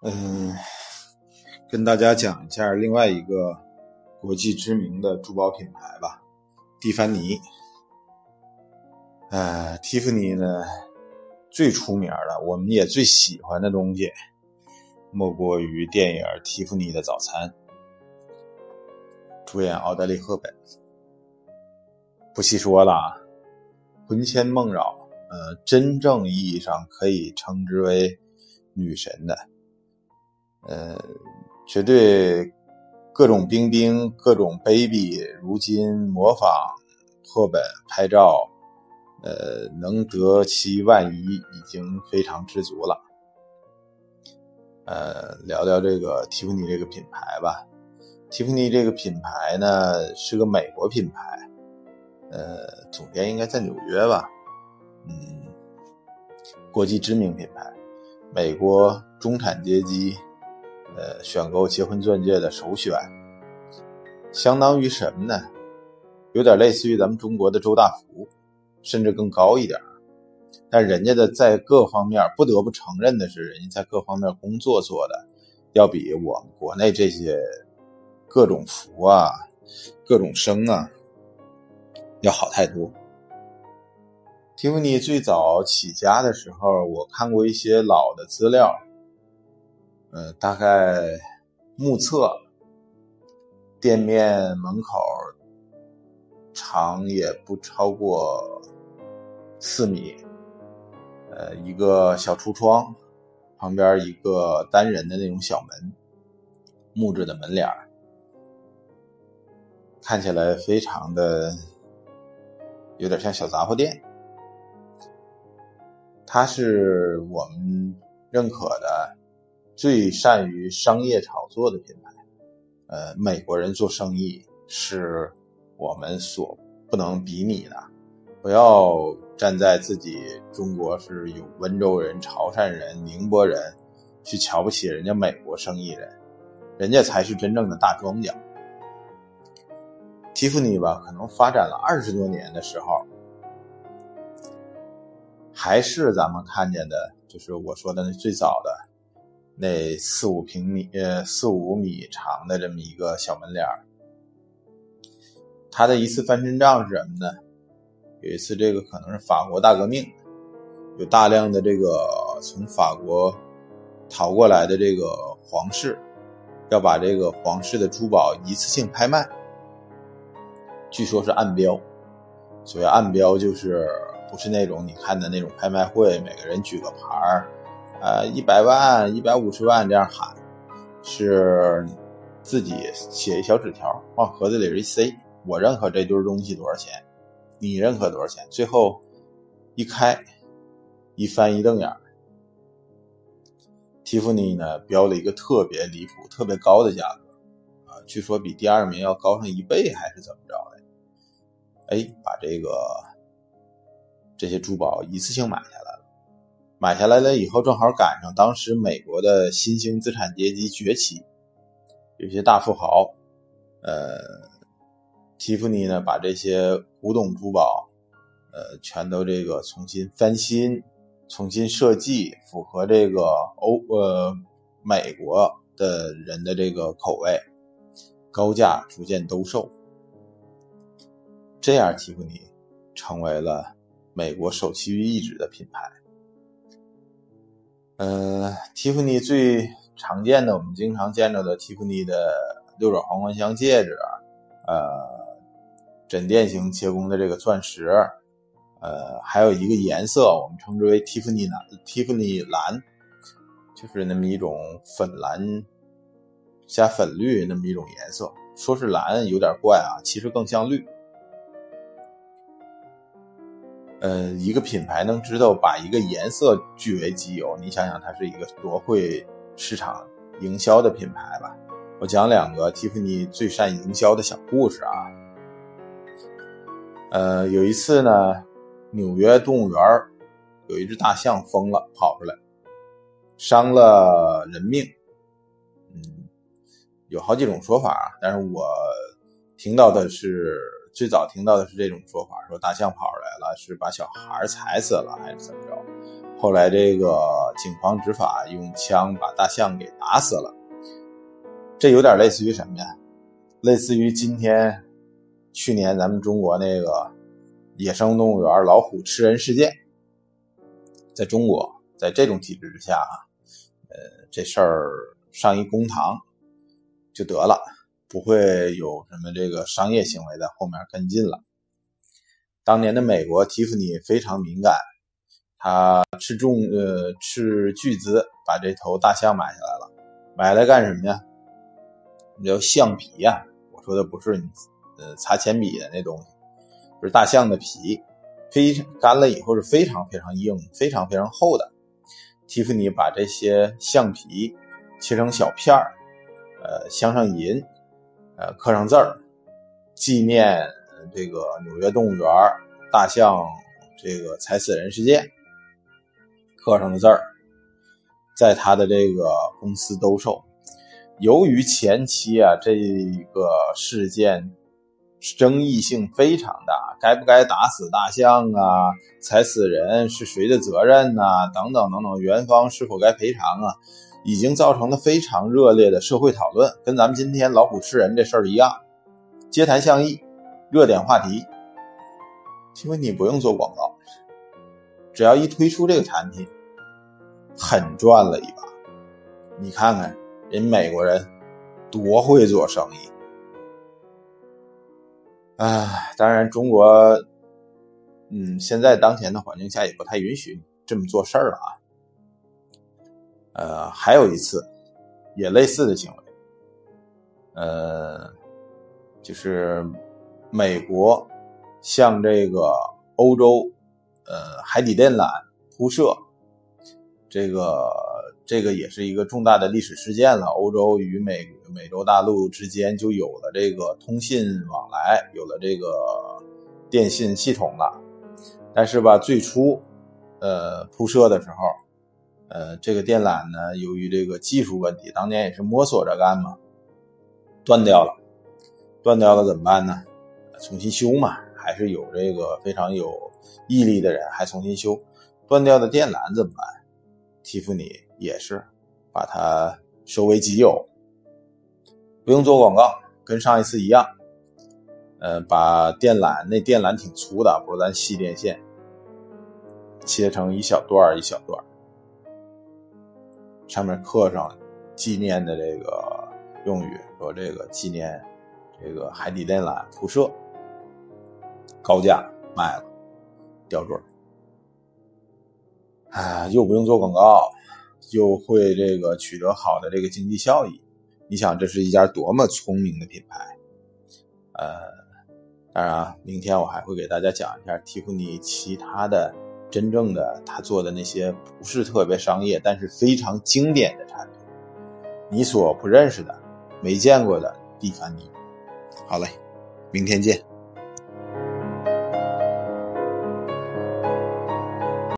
嗯，跟大家讲一下另外一个国际知名的珠宝品牌吧，蒂凡尼。呃，蒂芙尼呢最出名的，我们也最喜欢的东西，莫过于电影《蒂芙尼的早餐》，主演奥黛丽·赫本。不细说了，魂牵梦绕，呃，真正意义上可以称之为女神的。呃，绝对各种冰冰，各种 baby，如今模仿赫本拍照，呃，能得其万一，已经非常知足了。呃，聊聊这个蒂芙尼这个品牌吧。蒂芙尼这个品牌呢，是个美国品牌，呃，总店应该在纽约吧？嗯，国际知名品牌，美国中产阶级。呃，选购结婚钻戒的首选，相当于什么呢？有点类似于咱们中国的周大福，甚至更高一点。但人家的在各方面，不得不承认的是，人家在各方面工作做的，要比我们国内这些各种福啊、各种生啊要好太多。蒂芙尼最早起家的时候，我看过一些老的资料。呃，大概目测店面门口长也不超过四米，呃，一个小橱窗旁边一个单人的那种小门，木质的门脸看起来非常的有点像小杂货店。它是我们认可的。最善于商业炒作的品牌，呃，美国人做生意是我们所不能比拟的。不要站在自己中国是有温州人、潮汕人、宁波人去瞧不起人家美国生意人，人家才是真正的大庄家。蒂芙尼吧，可能发展了二十多年的时候，还是咱们看见的，就是我说的那最早的。那四五平米，呃，四五米长的这么一个小门脸儿，他的一次翻身仗是什么呢？有一次，这个可能是法国大革命，有大量的这个从法国逃过来的这个皇室，要把这个皇室的珠宝一次性拍卖，据说是暗标。所谓暗标，就是不是那种你看的那种拍卖会，每个人举个牌儿。呃，一百万、一百五十万这样喊，是自己写一小纸条，往盒子里一塞。我认可这堆东西多少钱，你认可多少钱？最后一开，一翻一瞪眼蒂芙尼呢标了一个特别离谱、特别高的价格，啊，据说比第二名要高上一倍，还是怎么着的？哎，把这个这些珠宝一次性买下来。买下来了以后，正好赶上当时美国的新兴资产阶级崛起，有些大富豪，呃，蒂芙尼呢把这些古董珠宝，呃，全都这个重新翻新、重新设计，符合这个欧呃美国的人的这个口味，高价逐渐兜售，这样蒂芙尼成为了美国首屈一指的品牌。呃，蒂芙尼最常见的，我们经常见着的蒂芙尼的六爪皇冠镶戒指，呃，枕垫型切工的这个钻石，呃，还有一个颜色，我们称之为蒂芙尼蓝，蒂芙尼蓝，就是那么一种粉蓝加粉绿那么一种颜色。说是蓝有点怪啊，其实更像绿。呃，一个品牌能知道把一个颜色据为己有，你想想，它是一个多会市场营销的品牌吧？我讲两个蒂芙尼最善营销的小故事啊。呃，有一次呢，纽约动物园有一只大象疯了，跑出来，伤了人命。嗯，有好几种说法啊，但是我听到的是。最早听到的是这种说法，说大象跑出来了，是把小孩踩死了，还是怎么着？后来这个警方执法，用枪把大象给打死了。这有点类似于什么呀？类似于今天、去年咱们中国那个野生动物园老虎吃人事件。在中国，在这种体制之下啊，呃，这事儿上一公堂就得了，不会有什么这个商业行为在后面跟进了。当年的美国蒂芙尼非常敏感，他斥重呃斥巨资把这头大象买下来了，买来干什么呀？叫橡皮呀，我说的不是你呃擦铅笔的那东西，就是大象的皮。非常干了以后是非常非常硬、非常非常厚的。蒂芙尼把这些橡皮切成小片儿，呃，镶上银，呃，刻上字儿，纪念这个纽约动物园大象这个踩死人事件，刻上的字儿，在他的这个公司兜售。由于前期啊这个事件。争议性非常大，该不该打死大象啊？踩死人是谁的责任呢？等等等等，园方是否该赔偿啊？已经造成了非常热烈的社会讨论，跟咱们今天老虎吃人这事儿一样，街谈巷议，热点话题。因为你不用做广告，只要一推出这个产品，狠赚了一把。你看看人美国人多会做生意。啊，当然，中国，嗯，现在当前的环境下也不太允许这么做事儿了啊。呃，还有一次，也类似的行为，呃，就是美国向这个欧洲，呃，海底电缆铺设，这个。这个也是一个重大的历史事件了。欧洲与美美洲大陆之间就有了这个通信往来，有了这个电信系统了。但是吧，最初，呃，铺设的时候，呃，这个电缆呢，由于这个技术问题，当年也是摸索着干嘛，断掉了。断掉了怎么办呢？重新修嘛，还是有这个非常有毅力的人还重新修。断掉的电缆怎么办？蒂芙尼。也是把它收为己有，不用做广告，跟上一次一样。呃，把电缆那电缆挺粗的，不是咱细电线，切成一小段一小段上面刻上纪念的这个用语，说这个纪念这个海底电缆铺设，高价卖了，吊坠。啊，又不用做广告。又会这个取得好的这个经济效益，你想这是一家多么聪明的品牌？呃，当然啊，明天我还会给大家讲一下蒂芙尼其他的真正的他做的那些不是特别商业，但是非常经典的产品，你所不认识的、没见过的蒂凡尼。好嘞，明天见。